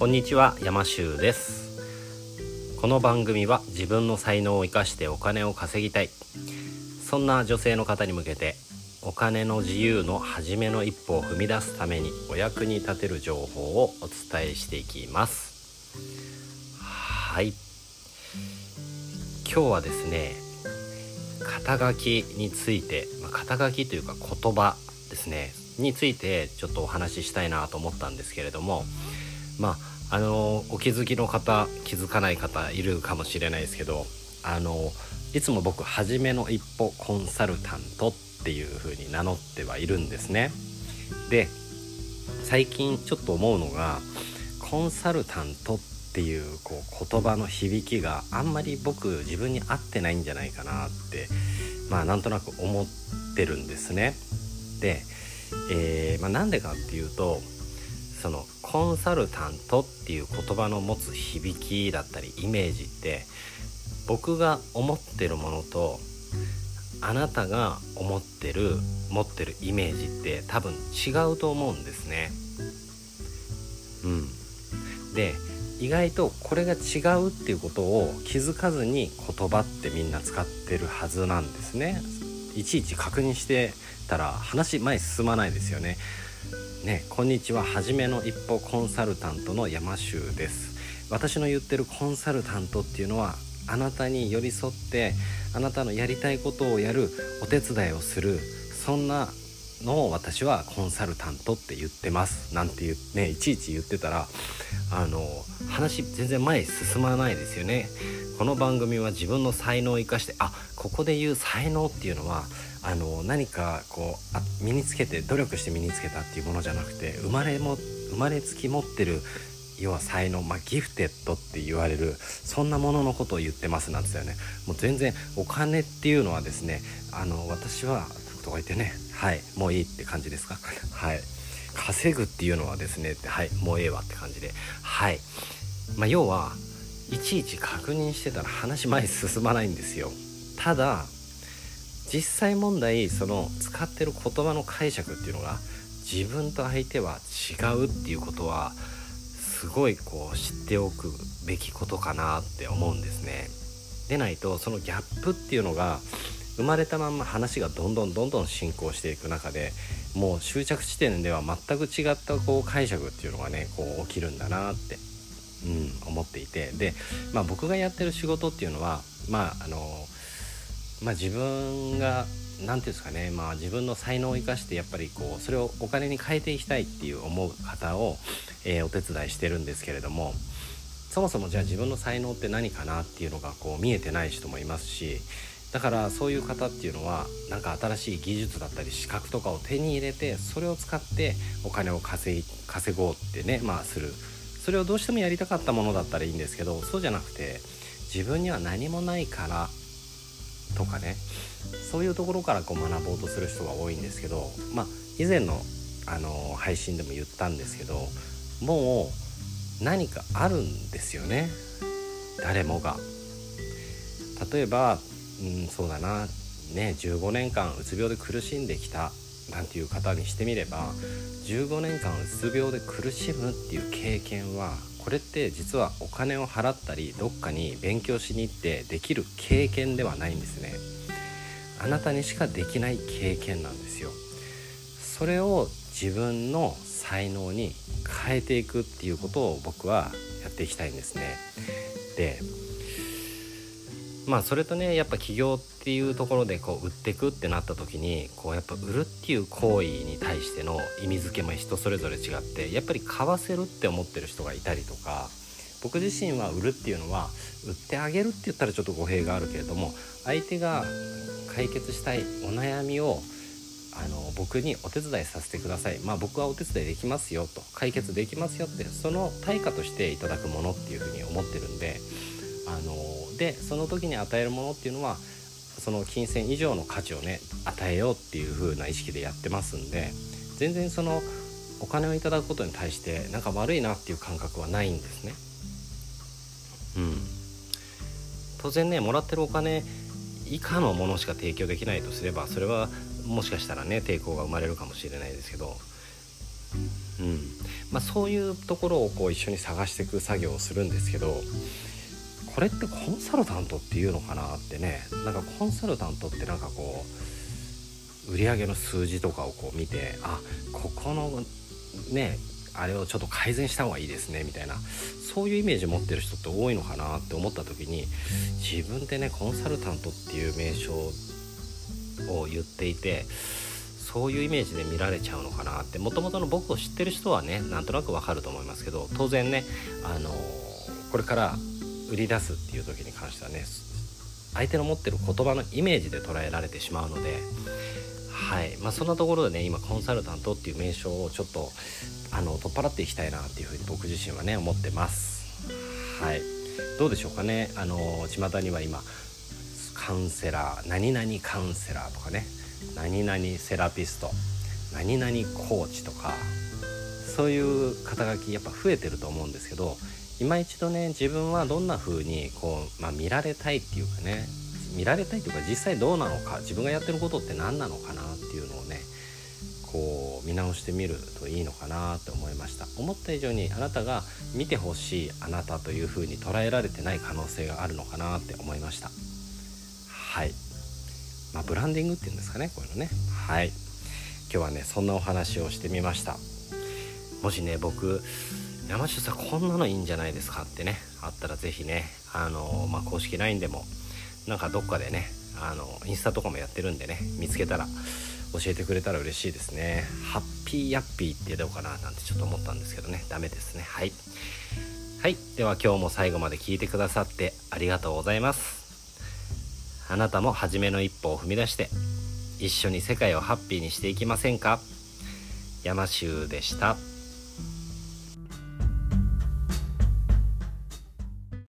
こんにちは山修です。この番組は自分の才能を生かしてお金を稼ぎたい。そんな女性の方に向けてお金の自由の初めの一歩を踏み出すためにお役に立てる情報をお伝えしていきます。はい。今日はですね肩書きについて、まあ、肩書きというか言葉ですねについてちょっとお話ししたいなと思ったんですけれどもまああのお気づきの方気づかない方いるかもしれないですけどあのいつも僕「はじめの一歩コンサルタント」っていう風に名乗ってはいるんですね。で最近ちょっと思うのがコンサルタントっていうこう言葉の響きがあんまり僕自分に合ってないんじゃないかなってまあなんとなく思ってるんですね。で、えーまあ、なんでかっていうとそのコンサルタントっていう言葉の持つ響きだったりイメージって僕が思ってるものとあなたが思ってる持ってるイメージって多分違うと思うんですね。うん、で意外とこれが違うっていうことを気づかずに言葉ってみんな使ってるはずなんですね。いちいち確認してたら話前進まないですよね。ね、こんにちは。はじめの一歩コンサルタントの山修です。私の言ってるコンサルタントっていうのは、あなたに寄り添って、あなたのやりたいことをやるお手伝いをする、そんなのを私はコンサルタントって言ってます。なんて言ね、いちいち言ってたら、あの、話全然前進まないですよね。この番組は自分の才能を生かして、あ、ここで言う才能っていうのは、あの何かこうあ身につけて努力して身につけたっていうものじゃなくて生まれも生まれつき持ってる要は才能、まあ、ギフテッドって言われるそんなもののことを言ってますなんですよね。もう全然お金っていうのはですねあの私はとか言ってねはいもういいって感じですか？はい。稼ぐっていうのはですねはいもうええわって感じではい。まあ要はいちいち確認してたら話前進まないんですよ。ただ実際問題その使ってる言葉の解釈っていうのが自分と相手は違うっていうことはすごいこう知っておくべきことかなって思うんですね。でないとそのギャップっていうのが生まれたまんま話がどんどんどんどん進行していく中でもう終着地点では全く違ったこう解釈っていうのがねこう起きるんだなって、うん、思っていてで、まあ、僕がやってる仕事っていうのはまああのまあ、自分が何て言うんですかね、まあ、自分の才能を生かしてやっぱりこうそれをお金に変えていきたいっていう思う方を、えー、お手伝いしてるんですけれどもそもそもじゃあ自分の才能って何かなっていうのがこう見えてない人もいますしだからそういう方っていうのはなんか新しい技術だったり資格とかを手に入れてそれを使ってお金を稼稼ごうってねまあする。それをどうしてもやりたかったものだったらいいんですけどそうじゃなくて自分には何もないからとかね。そういうところからこう学ぼうとする人が多いんですけどまあ以前のあの配信でも言ったんですけどもう何かあるんですよね。誰もが。例えば、うん、そうだな。ね15年間うつ病で苦しんできた。なんていう方にしてみれば15年間うつ病で苦しむっていう経験はこれって実はお金を払ったりどっかに勉強しに行ってできる経験ではないんですね。あなたにしかできない経験なんですよ。それを自分の才能に変えていくっていうことを僕はやっていきたいんですね。でまあそれとねやっぱ起業っていうところでこう売ってくってなった時にこうやっぱ売るっていう行為に対しての意味付けも人それぞれ違ってやっぱり買わせるって思ってる人がいたりとか僕自身は売るっていうのは売ってあげるって言ったらちょっと語弊があるけれども相手が解決したいお悩みをあの僕にお手伝いさせてください。まあ僕はお手伝いできますよと解決できますよってその対価としていただくものっていうふうに思ってるんであのでその時に与えるものっていうのはその金銭以上の価値をね与えようっていう風な意識でやってますんで全然そのお金をいただくことに対してなんか悪いなっていう感覚はないんですね。うん、当然ねもらってるお金以下のものしか提供できないとすればそれはもしかしたらね抵抗が生まれるかもしれないですけど。うん。まあ、そういうところをこう一緒に探していく作業をするんですけどこれってコンサルタントっていうのかなってね。なんかコンサルタントってなんかこう売り上げの数字とかをこう見てあここのねあれをちょっと改善した方がいいですねみたいな。そういうイメージ持ってる人って多いのかなって思った時に自分でねコンサルタントっていう名称を言っていてそういうイメージで見られちゃうのかなって。もともとの僕を知ってる人はねなんとなくわかると思いますけど当然ねあのこれから売り出すっていう時に関してはね相手の持ってる言葉のイメージで捉えられてしまうのではい。まあ、そんなところでね今コンサルタントっていう名称をちょっとあの取っ払っていきたいなっていうふうに僕自身はね思ってます。はい。どうでしょうかね。あの巷には今カウンセラー何々カウンセラーとかね何々セラピスト何々コーチとかそういう肩書きやっぱ増えてると思うんですけど今一度ね自分はどんな風にこう、まあ、見られたいっていうかね見られたいというか実際どうなのか自分がやってることって何なのかなっていうのをねこう見直してみるといいのかなって思いました。思った以上にあなたが見てほしいあなたというふうに捉えられてない可能性があるのかなって思いました。はい。まあブランディングっていうんですかねこういうのね。はい。今日はねそんなお話をしてみました。もしね僕山下さんこんなのいいんじゃないですかってね。あったら是非ねあのまあ、公式 LINE でもなんかどっかでねあのインスタとかもやってるんでね見つけたら教えてくれたら嬉しいですね。ハッピーヤッピーってどうかななんてちょっと思ったんですけどね。ダメですね。はい。はい。では今日も最後まで聞いてくださってありがとうございます。あなたも初めの一歩を踏み出して一緒に世界をハッピーにしていきませんか？山州でした。